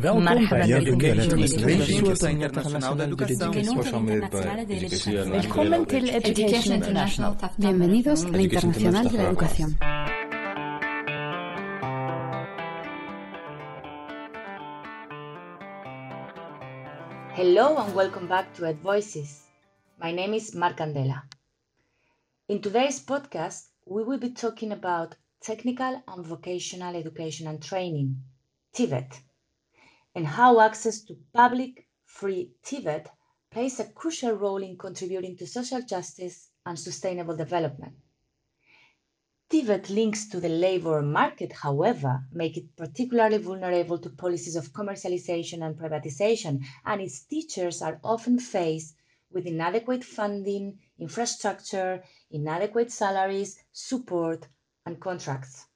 Welkom bij Education International. Internacional da Education International. Bienvenidos a la Internacional de la Educación. Hello and welcome back to Ed Voices. My name is Marc Candela. In today's podcast, we will be talking about technical and vocational education and training, TVET and how access to public free TVET plays a crucial role in contributing to social justice and sustainable development. TVET links to the labor market, however, make it particularly vulnerable to policies of commercialization and privatization, and its teachers are often faced with inadequate funding, infrastructure, inadequate salaries, support, and contracts.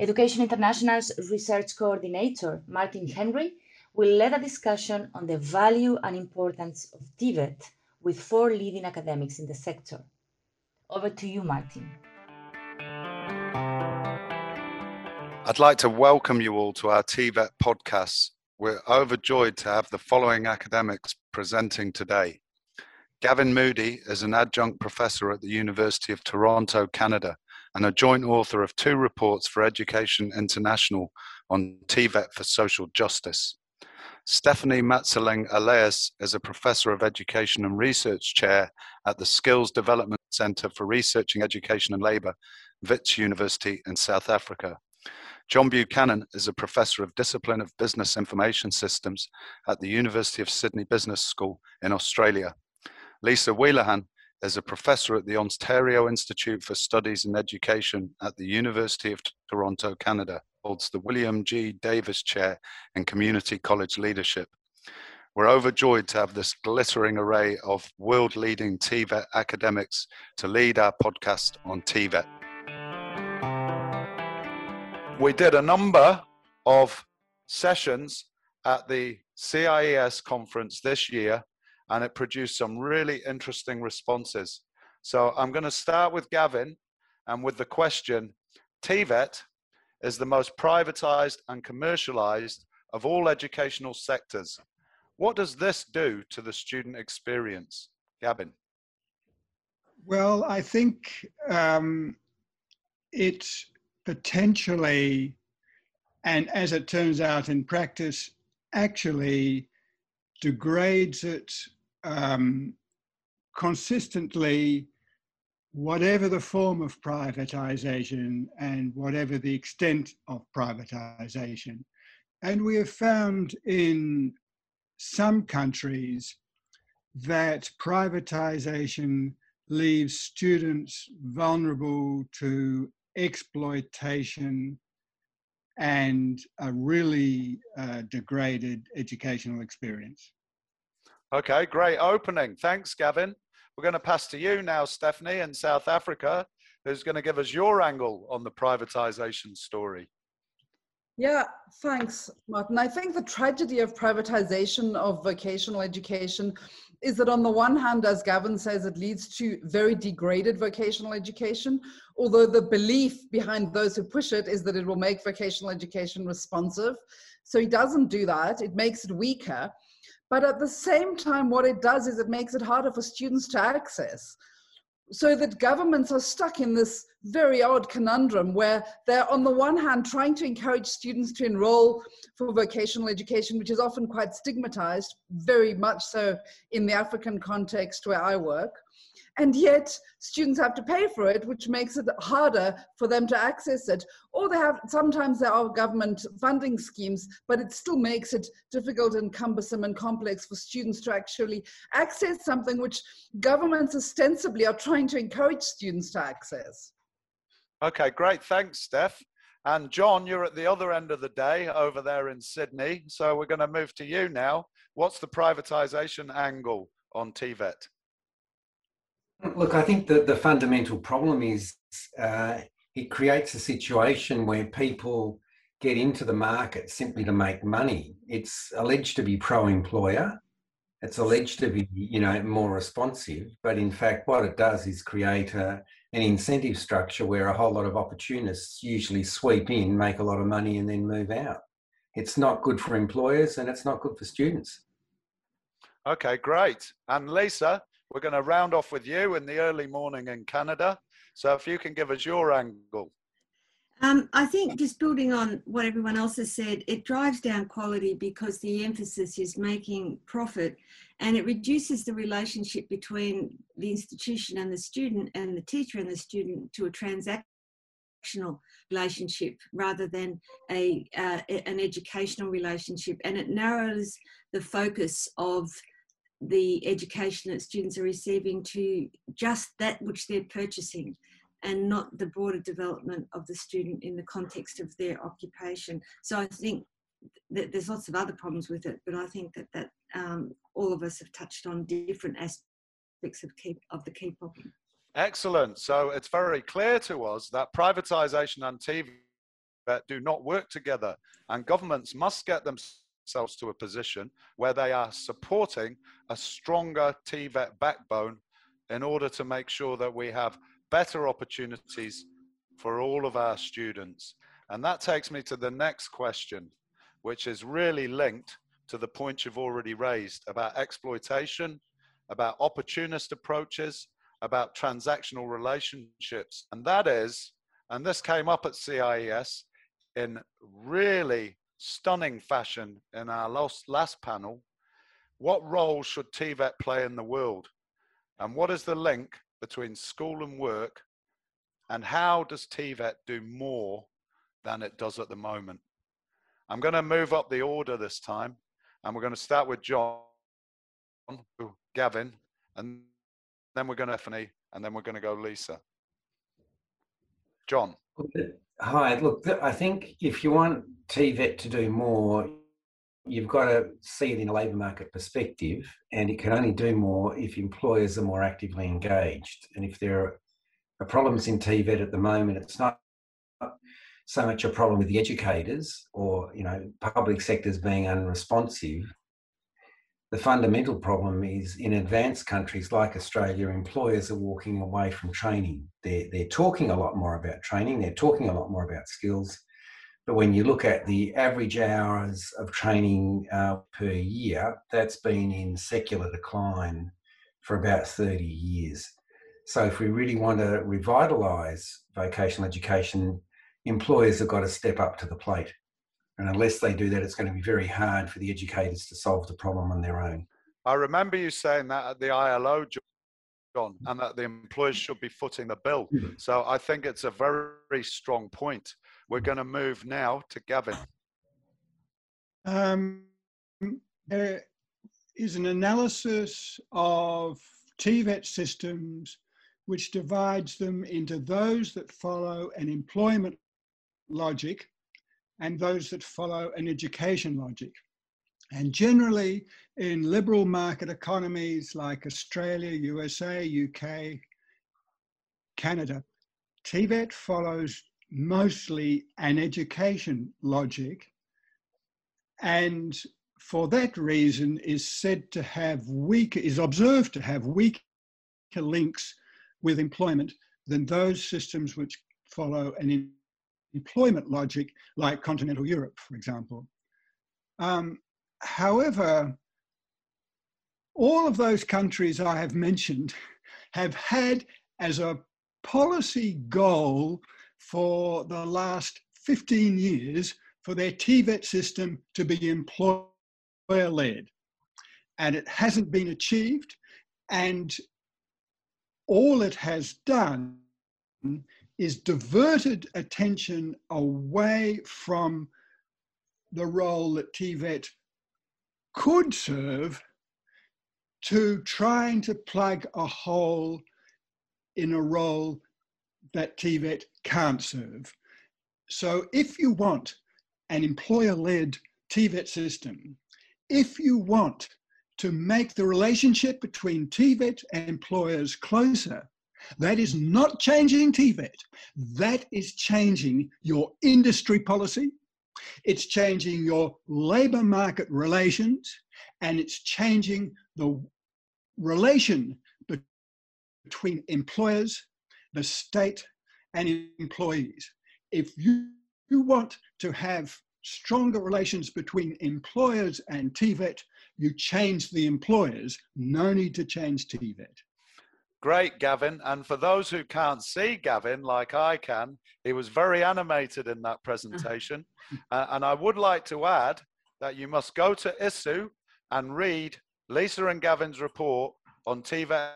Education International's research coordinator, Martin Henry, will lead a discussion on the value and importance of TVET with four leading academics in the sector. Over to you, Martin. I'd like to welcome you all to our TVET podcast. We're overjoyed to have the following academics presenting today. Gavin Moodie is an adjunct professor at the University of Toronto, Canada, and a joint author of two reports for Education International on TVET for social justice. Stephanie Matseleng Allais is a professor of education and research chair at the Skills Development Center for Researching Education and Labor, Wits University in South Africa. John Buchanan is a professor of discipline of business information systems at the University of Sydney Business School in Australia. Lisa Wheelahan is a professor at the Ontario Institute for Studies in Education at the University of Toronto, Canada, holds the William G. Davis Chair in Community College Leadership. We're overjoyed to have this glittering array of world leading TVET academics to lead our podcast on TVET. We did a number of sessions at the CIES conference this year, and it produced some really interesting responses. So I'm going to start with Gavin and with the question TVET is the most privatized and commercialized of all educational sectors. What does this do to the student experience? Gavin. Well, I think um, it potentially, and as it turns out in practice, actually degrades it um, consistently, whatever the form of privatization and whatever the extent of privatization. And we have found in some countries that privatization leaves students vulnerable to exploitation and a really uh, degraded educational experience. Okay, great opening. Thanks, Gavin. We're going to pass to you now, Stephanie, in South Africa, who's going to give us your angle on the privatization story. Yeah, thanks, Martin. I think the tragedy of privatization of vocational education is that, on the one hand, as Gavin says, it leads to very degraded vocational education, although the belief behind those who push it is that it will make vocational education responsive. So it doesn't do that, it makes it weaker. But at the same time, what it does is it makes it harder for students to access. So that governments are stuck in this very odd conundrum where they're on the one hand trying to encourage students to enroll for vocational education which is often quite stigmatized very much so in the african context where i work and yet students have to pay for it which makes it harder for them to access it or they have sometimes there are government funding schemes but it still makes it difficult and cumbersome and complex for students to actually access something which governments ostensibly are trying to encourage students to access Okay, great. Thanks, Steph. And John, you're at the other end of the day over there in Sydney. So we're going to move to you now. What's the privatization angle on TVET? Look, I think that the fundamental problem is uh, it creates a situation where people get into the market simply to make money. It's alleged to be pro-employer. It's alleged to be, you know, more responsive, but in fact, what it does is create a, an incentive structure where a whole lot of opportunists usually sweep in, make a lot of money, and then move out. it's not good for employers and it's not good for students. Okay, great. And Lisa, we're going to round off with you in the early morning in Canada. So if you can give us your angle. Um, I think just building on what everyone else has said, it drives down quality because the emphasis is making profit and it reduces the relationship between the institution and the student and the teacher and the student to a transactional relationship rather than a uh, an educational relationship and it narrows the focus of the education that students are receiving to just that which they're purchasing and not the broader development of the student in the context of their occupation. So I think that there's lots of other problems with it, but I think that that um, all of us have touched on different aspects of key of the key problem. Excellent. So it's very clear to us that privatisation and TVET do not work together, and governments must get themselves to a position where they are supporting a stronger TVET backbone in order to make sure that we have better opportunities for all of our students. And that takes me to the next question, which is really linked to the point you've already raised about exploitation, about opportunist approaches, about transactional relationships. And that is, and this came up at CIES in really stunning fashion in our last, last panel, what role should TVET play in the world? And what is the link between school and work? And how does TVET do more than it does at the moment? I'm going to move up the order this time, and we're going to start with John, Gavin, and then we're going to Stephanie, and then we're going to go Lisa. John. Hi, look, I think if you want TVET to do more, you've got to see it in a labour market perspective, and it can only do more if employers are more actively engaged. And if there are problems in TVET at the moment, it's not so much a problem with the educators or you know public sectors being unresponsive. The fundamental problem is in advanced countries like Australia, employers are walking away from training. They're, they're talking a lot more about training, they're talking a lot more about skills, but when you look at the average hours of training uh, per year, that's been in secular decline for about 30 years. So if we really want to revitalise vocational education, employers have got to step up to the plate. And unless they do that, it's going to be very hard for the educators to solve the problem on their own. I remember you saying that at the ILO, John, and that the employers should be footing the bill. Hmm. So I think it's a very strong point. We're going to move now to Gavin. Um, there is an analysis of TVET systems which divides them into those that follow an employment logic and those that follow an education logic. And generally, in liberal market economies like Australia, USA, UK, Canada, TVET follows mostly an education logic and for that reason is said to have weaker, is observed to have weaker links with employment than those systems which follow an employment logic like continental Europe, for example. Um, however, all of those countries I have mentioned have had as a policy goal for the last 15 years for their TVET system to be employer led. And it hasn't been achieved. And all it has done is diverted attention away from the role that TVET could serve to trying to plug a hole in a role that TVET can't serve. So if you want an employer-led TVET system, if you want to make the relationship between TVET and employers closer, that is not changing TVET. That is changing your industry policy. It's changing your labor market relations and it's changing the relation between employers the state and employees. If you, you want to have stronger relations between employers and TVET, you change the employers. No need to change TVET. Great, Gavin. And for those who can't see Gavin like I can, he was very animated in that presentation. uh, and I would like to add that you must go to ISU and read Lisa and Gavin's report on TVET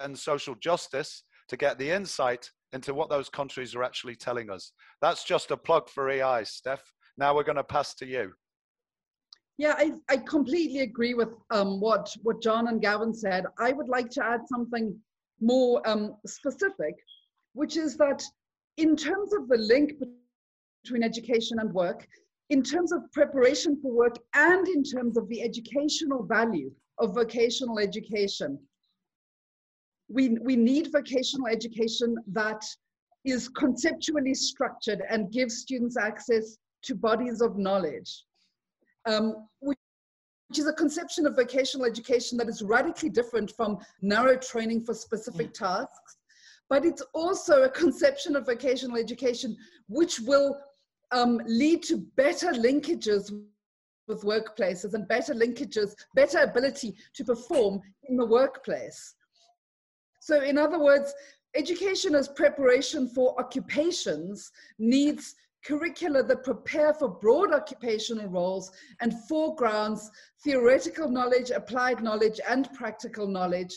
and social justice to get the insight into what those countries are actually telling us. That's just a plug for EI, Steph. Now we're going to pass to you. Yeah, I, I completely agree with um, what, what John and Gavin said. I would like to add something more um, specific, which is that in terms of the link between education and work, in terms of preparation for work and in terms of the educational value of vocational education, we, we need vocational education that is conceptually structured and gives students access to bodies of knowledge, um, which, which is a conception of vocational education that is radically different from narrow training for specific mm. tasks. But it's also a conception of vocational education which will um, lead to better linkages with workplaces and better linkages, better ability to perform in the workplace. So, in other words, education as preparation for occupations needs curricula that prepare for broad occupational roles and foregrounds theoretical knowledge, applied knowledge, and practical knowledge,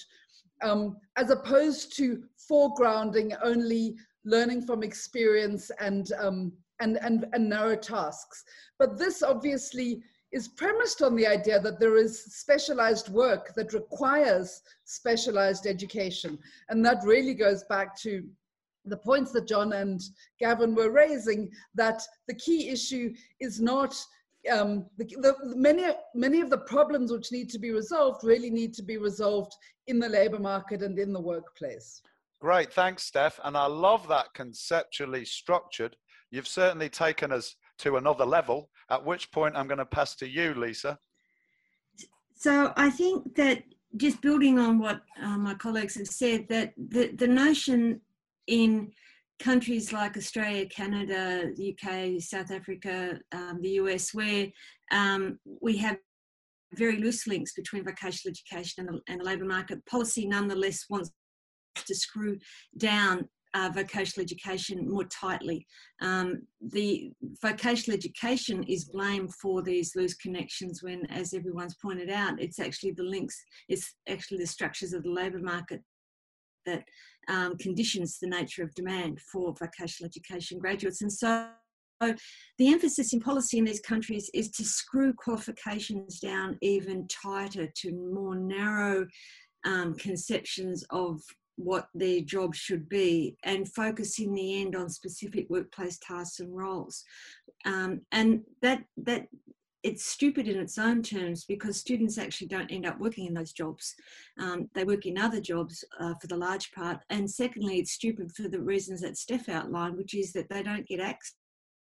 um, as opposed to foregrounding only learning from experience and, um, and, and, and narrow tasks. But this obviously is premised on the idea that there is specialized work that requires specialized education. And that really goes back to the points that John and Gavin were raising that the key issue is not um, the, the, many, many of the problems which need to be resolved really need to be resolved in the labor market and in the workplace. Great, thanks, Steph. And I love that conceptually structured. You've certainly taken us to another level, at which point I'm going to pass to you, Lisa. So I think that just building on what uh, my colleagues have said, that the, the notion in countries like Australia, Canada, UK, South Africa, um, the US, where um, we have very loose links between vocational education and the, and the labour market, policy nonetheless wants to screw down uh, vocational education more tightly. Um, the vocational education is blamed for these loose connections when, as everyone's pointed out, it's actually the links, it's actually the structures of the labour market that um, conditions the nature of demand for vocational education graduates. And so the emphasis in policy in these countries is to screw qualifications down even tighter to more narrow um, conceptions of what their job should be and focus in the end on specific workplace tasks and roles. Um, and that that it's stupid in its own terms because students actually don't end up working in those jobs. Um, they work in other jobs uh, for the large part. And secondly, it's stupid for the reasons that Steph outlined, which is that they don't get access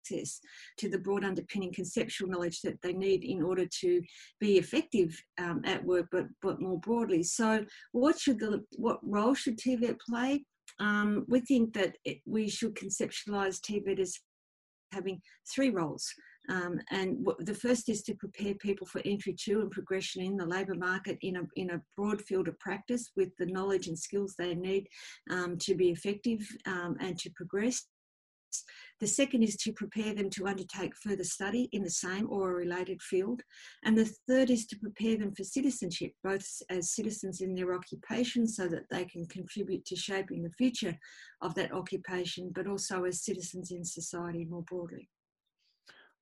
access to the broad underpinning conceptual knowledge that they need in order to be effective um, at work, but, but more broadly. So what should the, what role should TVET play? Um, we think that it, we should conceptualize TVET as having three roles. Um, and the first is to prepare people for entry to and progression in the labour market in a, in a broad field of practice with the knowledge and skills they need um, to be effective um, and to progress. The second is to prepare them to undertake further study in the same or a related field. And the third is to prepare them for citizenship, both as citizens in their occupation so that they can contribute to shaping the future of that occupation, but also as citizens in society more broadly.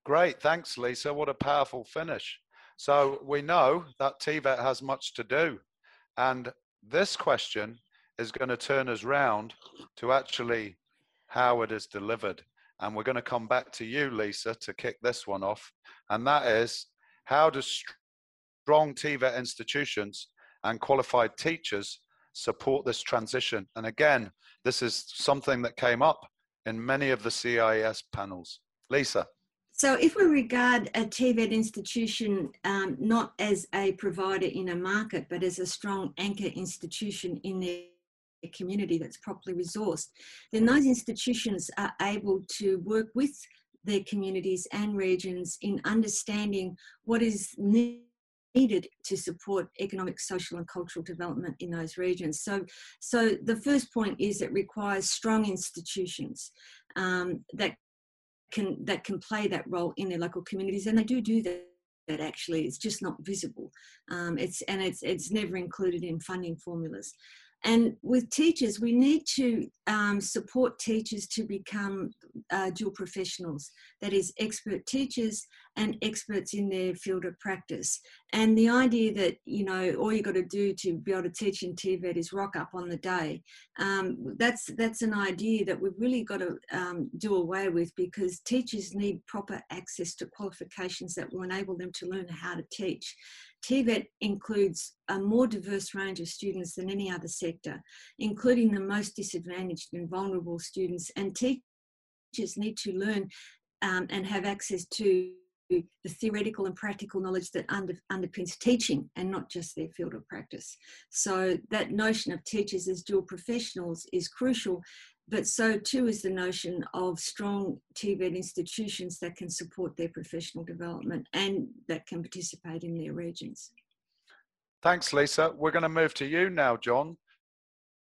Great, thanks, Lisa. What a powerful finish. So we know that TVET has much to do. And this question is going to turn us round to actually how it is delivered. And we're going to come back to you, Lisa, to kick this one off. And that is how do strong TVET institutions and qualified teachers support this transition? And again, this is something that came up in many of the CIES panels. Lisa. So, if we regard a TVET institution um, not as a provider in a market, but as a strong anchor institution in their community that's properly resourced, then those institutions are able to work with their communities and regions in understanding what is needed to support economic, social, and cultural development in those regions. So, so the first point is it requires strong institutions um, that can that can play that role in their local communities, and they do do that. That actually, it's just not visible. Um, it's and it's it's never included in funding formulas. And with teachers, we need to um, support teachers to become uh, dual professionals, that is, expert teachers and experts in their field of practice. And the idea that, you know, all you've got to do to be able to teach in TVET is rock up on the day, um, that's, that's an idea that we've really got to um, do away with because teachers need proper access to qualifications that will enable them to learn how to teach. TVET includes a more diverse range of students than any other sector, including the most disadvantaged and vulnerable students. And teachers need to learn um, and have access to the theoretical and practical knowledge that under, underpins teaching and not just their field of practice. So that notion of teachers as dual professionals is crucial but so too is the notion of strong TVET institutions that can support their professional development and that can participate in their regions. Thanks, Lisa. We're going to move to you now, John.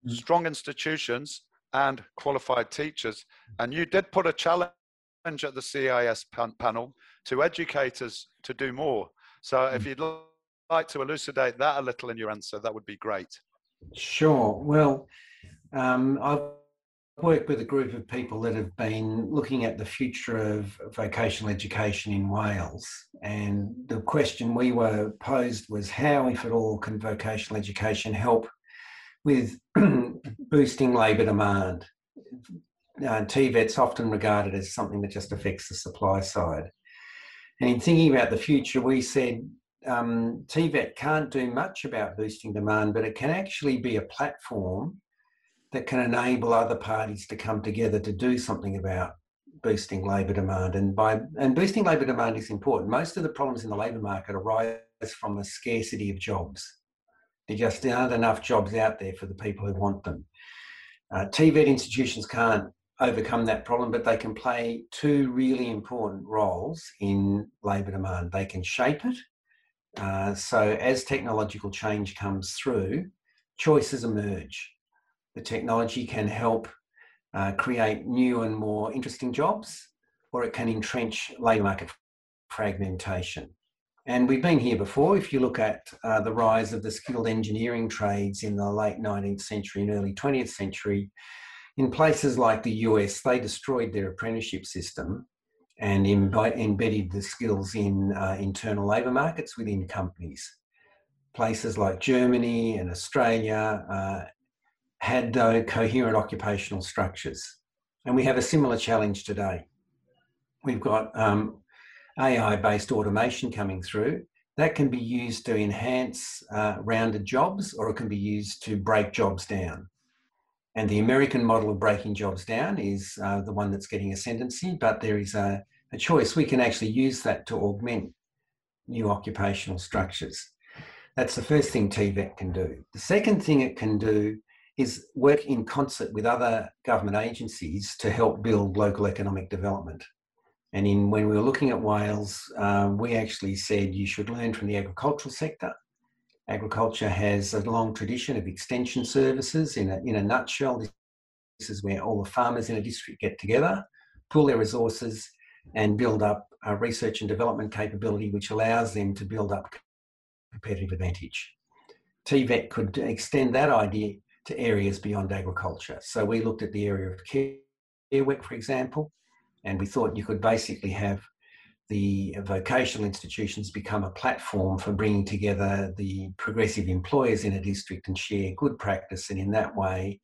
Mm. Strong institutions and qualified teachers. And you did put a challenge at the CIES panel to educators to do more. So if mm. you'd like to elucidate that a little in your answer, that would be great. Sure. Well, um, I've worked with a group of people that have been looking at the future of vocational education in Wales. And the question we were posed was how, if at all, can vocational education help with boosting labour demand? Uh, TVET's often regarded as something that just affects the supply side. And in thinking about the future, we said um, TVET can't do much about boosting demand, but it can actually be a platform that can enable other parties to come together to do something about boosting labour demand. And by and boosting labour demand is important. Most of the problems in the labour market arise from the scarcity of jobs. There just aren't enough jobs out there for the people who want them. Uh, TVET institutions can't overcome that problem, but they can play two really important roles in labour demand. They can shape it. Uh, so as technological change comes through, choices emerge the technology can help uh, create new and more interesting jobs, or it can entrench labour market fragmentation. And we've been here before. If you look at uh, the rise of the skilled engineering trades in the late 19th century and early 20th century, in places like the US, they destroyed their apprenticeship system and embedded the skills in uh, internal labour markets within companies. Places like Germany and Australia uh, had uh, coherent occupational structures. And we have a similar challenge today. We've got um, AI based automation coming through. That can be used to enhance uh, rounded jobs or it can be used to break jobs down. And the American model of breaking jobs down is uh, the one that's getting ascendancy, but there is a, a choice. We can actually use that to augment new occupational structures. That's the first thing TVET can do. The second thing it can do is work in concert with other government agencies to help build local economic development. And in when we were looking at Wales, um, we actually said you should learn from the agricultural sector. Agriculture has a long tradition of extension services. In a, in a nutshell, this is where all the farmers in a district get together, pool their resources, and build up a research and development capability which allows them to build up competitive advantage. TVET could extend that idea to areas beyond agriculture. So we looked at the area of care work, for example, and we thought you could basically have the vocational institutions become a platform for bringing together the progressive employers in a district and share good practice, and in that way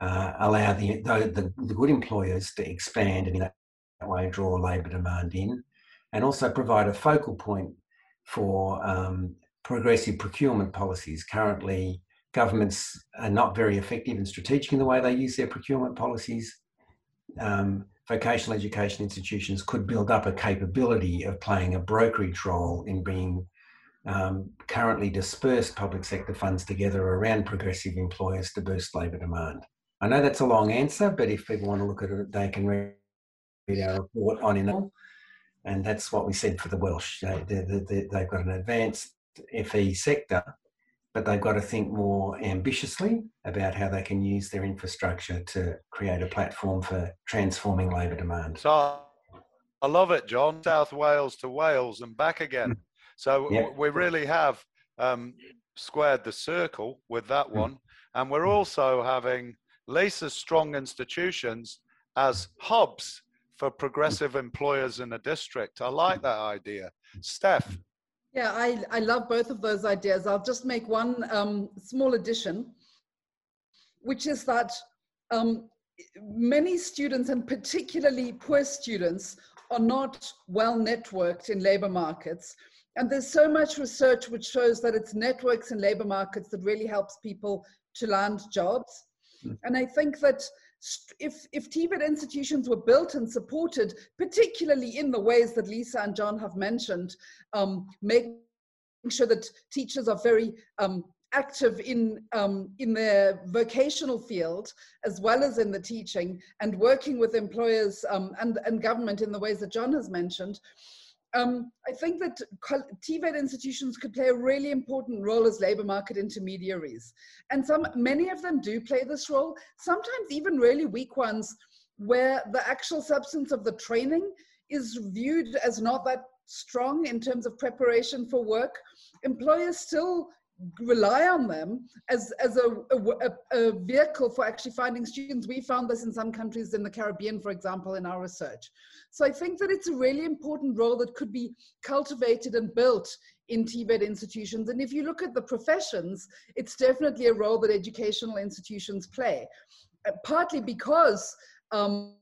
uh, allow the, the, the good employers to expand and in that way draw labour demand in, and also provide a focal point for um, progressive procurement policies. Currently, governments are not very effective and strategic in the way they use their procurement policies. Um, vocational education institutions could build up a capability of playing a brokerage role in bringing um, currently dispersed public sector funds together around progressive employers to boost labour demand. I know that's a long answer, but if people want to look at it, they can read our report on in and that's what we said for the Welsh. They, they, they, they've got an advanced FE sector, but they've got to think more ambitiously about how they can use their infrastructure to create a platform for transforming labour demand. So I love it, John. South Wales to Wales and back again. Hmm. So we really have um, squared the circle with that hmm. one. And we're also having Lisa's strong institutions as hubs for progressive employers in a district. I like that idea. Steph. Yeah, I, I love both of those ideas. I'll just make one um, small addition, which is that um, many students, and particularly poor students, are not well networked in labor markets. And there's so much research which shows that it's networks in labor markets that really helps people to land jobs. Mm. And I think that if, if TVET institutions were built and supported, particularly in the ways that Lisa and John have mentioned, um, making sure that teachers are very um, active in, um, in their vocational field as well as in the teaching and working with employers um, and, and government in the ways that John has mentioned, um, I think that TVET institutions could play a really important role as labor market intermediaries. And some, many of them do play this role, sometimes even really weak ones, where the actual substance of the training is viewed as not that strong in terms of preparation for work. Employers still rely on them as, as a, a, a, vehicle for actually finding students. We found this in some countries in the Caribbean, for example, in our research. So I think that it's a really important role that could be cultivated and built in TVET institutions. And if you look at the professions, it's definitely a role that educational institutions play, uh, partly because um,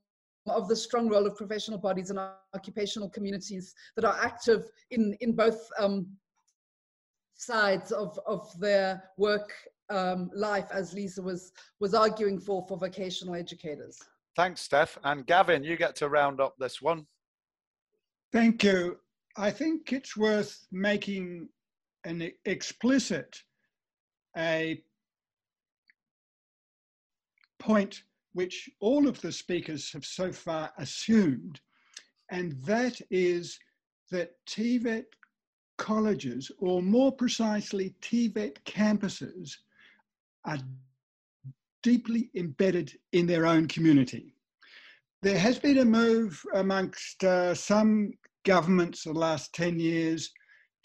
of the strong role of professional bodies and occupational communities that are active in, in both um, sides of, of their work um, life, as Lisa was, was arguing for, for vocational educators. Thanks, Steph. And Gavin, you get to round up this one. Thank you. I think it's worth making an explicit a point which all of the speakers have so far assumed, and that is that TVET colleges, or more precisely, TVET campuses, are deeply embedded in their own community. There has been a move amongst uh, some governments in the last 10 years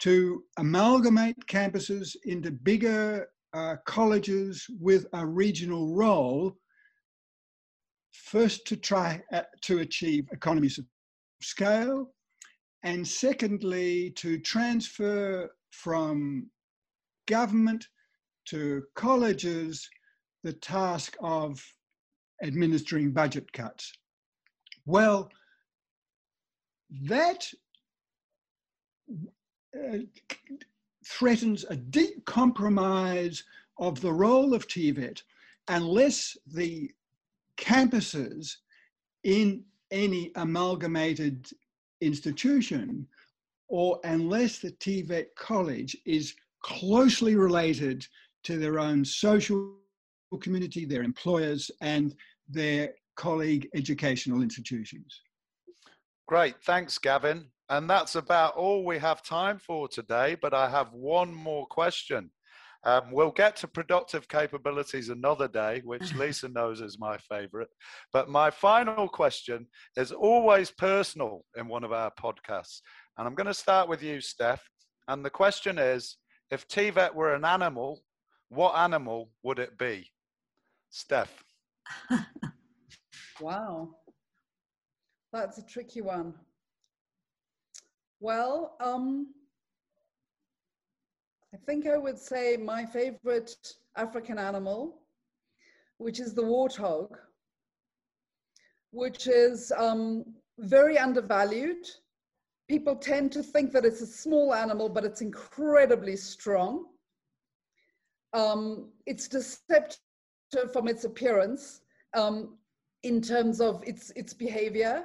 to amalgamate campuses into bigger uh, colleges with a regional role, first to try uh, to achieve economies of scale, and secondly, to transfer from government to colleges the task of administering budget cuts. Well, that uh, threatens a deep compromise of the role of TVET unless the campuses in any amalgamated institution or unless the TVET college is closely related to their own social community, their employers, and their colleague educational institutions. Great, thanks, Gavin. And that's about all we have time for today, but I have one more question. Um, we'll get to productive capabilities another day, which Lisa knows is my favorite. But my final question is always personal in one of our podcasts. And I'm going to start with you, Steph. And the question is if TVET were an animal, what animal would it be? Steph. wow. That's a tricky one. Well, um, I think I would say my favorite African animal, which is the warthog, which is um, very undervalued. People tend to think that it's a small animal, but it's incredibly strong. Um, it's deceptive from its appearance um, in terms of its, its behavior.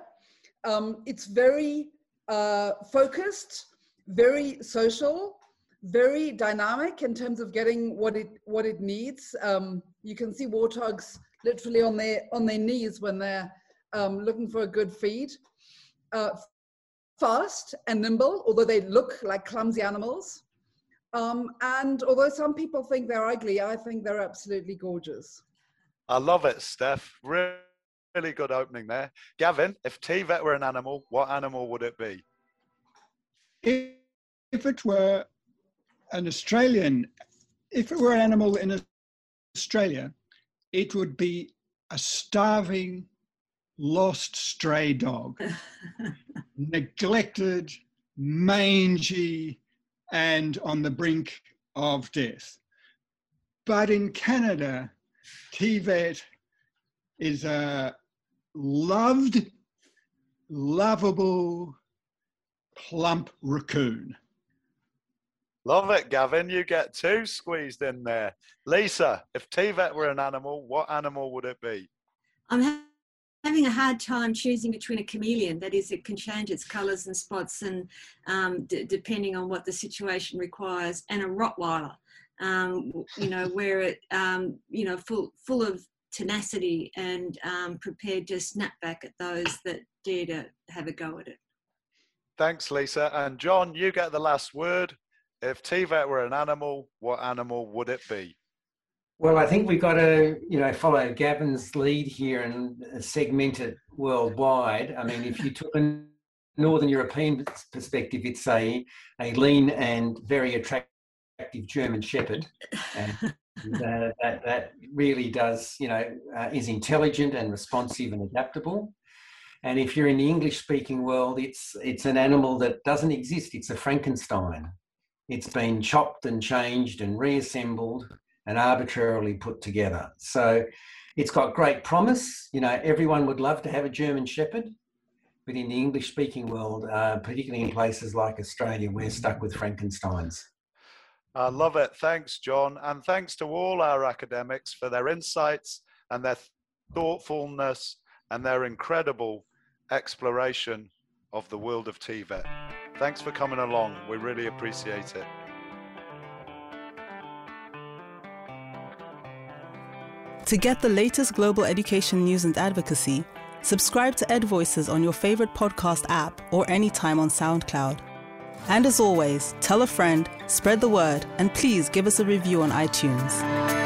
Um, it's very uh, focused, very social, very dynamic in terms of getting what it what it needs. Um, you can see warthogs literally on their on their knees when they're um, looking for a good feed. Uh, fast and nimble, although they look like clumsy animals. Um, and although some people think they're ugly, I think they're absolutely gorgeous. I love it, Steph. Really, really good opening there. Gavin, if TVET were an animal, what animal would it be? If, if it were an Australian, if it were an animal in Australia, it would be a starving, lost stray dog, neglected, mangy, and on the brink of death. But in Canada, TVET is a loved, lovable, plump raccoon. Love it, Gavin. You get two squeezed in there. Lisa, if TVET were an animal, what animal would it be? I'm ha- having a hard time choosing between a chameleon, that is, it can change its colours and spots and um, d- depending on what the situation requires, and a Rottweiler, um, you know, where it, um, you know, full, full of tenacity and um, prepared to snap back at those that dare to have a go at it. Thanks, Lisa. And John, you get the last word. If TVET were an animal, what animal would it be? Well, I think we've got to, you know, follow Gavin's lead here and segment it worldwide. I mean, if you took a Northern European perspective, it's a, a lean and very attractive German Shepherd. And uh, that, that really does, you know, uh, is intelligent and responsive and adaptable. And if you're in the English speaking world, it's, it's an animal that doesn't exist. It's a Frankenstein. It's been chopped and changed and reassembled and arbitrarily put together. So it's got great promise. You know, everyone would love to have a German Shepherd, but in the English speaking world, uh, particularly in places like Australia, we're stuck with Frankensteins. I love it. Thanks, John. And thanks to all our academics for their insights and their thoughtfulness and their incredible exploration of the world of TVET. Thanks for coming along. We really appreciate it. To get the latest global education news and advocacy, subscribe to Ed Voices on your favorite podcast app or anytime on SoundCloud. And as always, tell a friend, spread the word, and please give us a review on iTunes.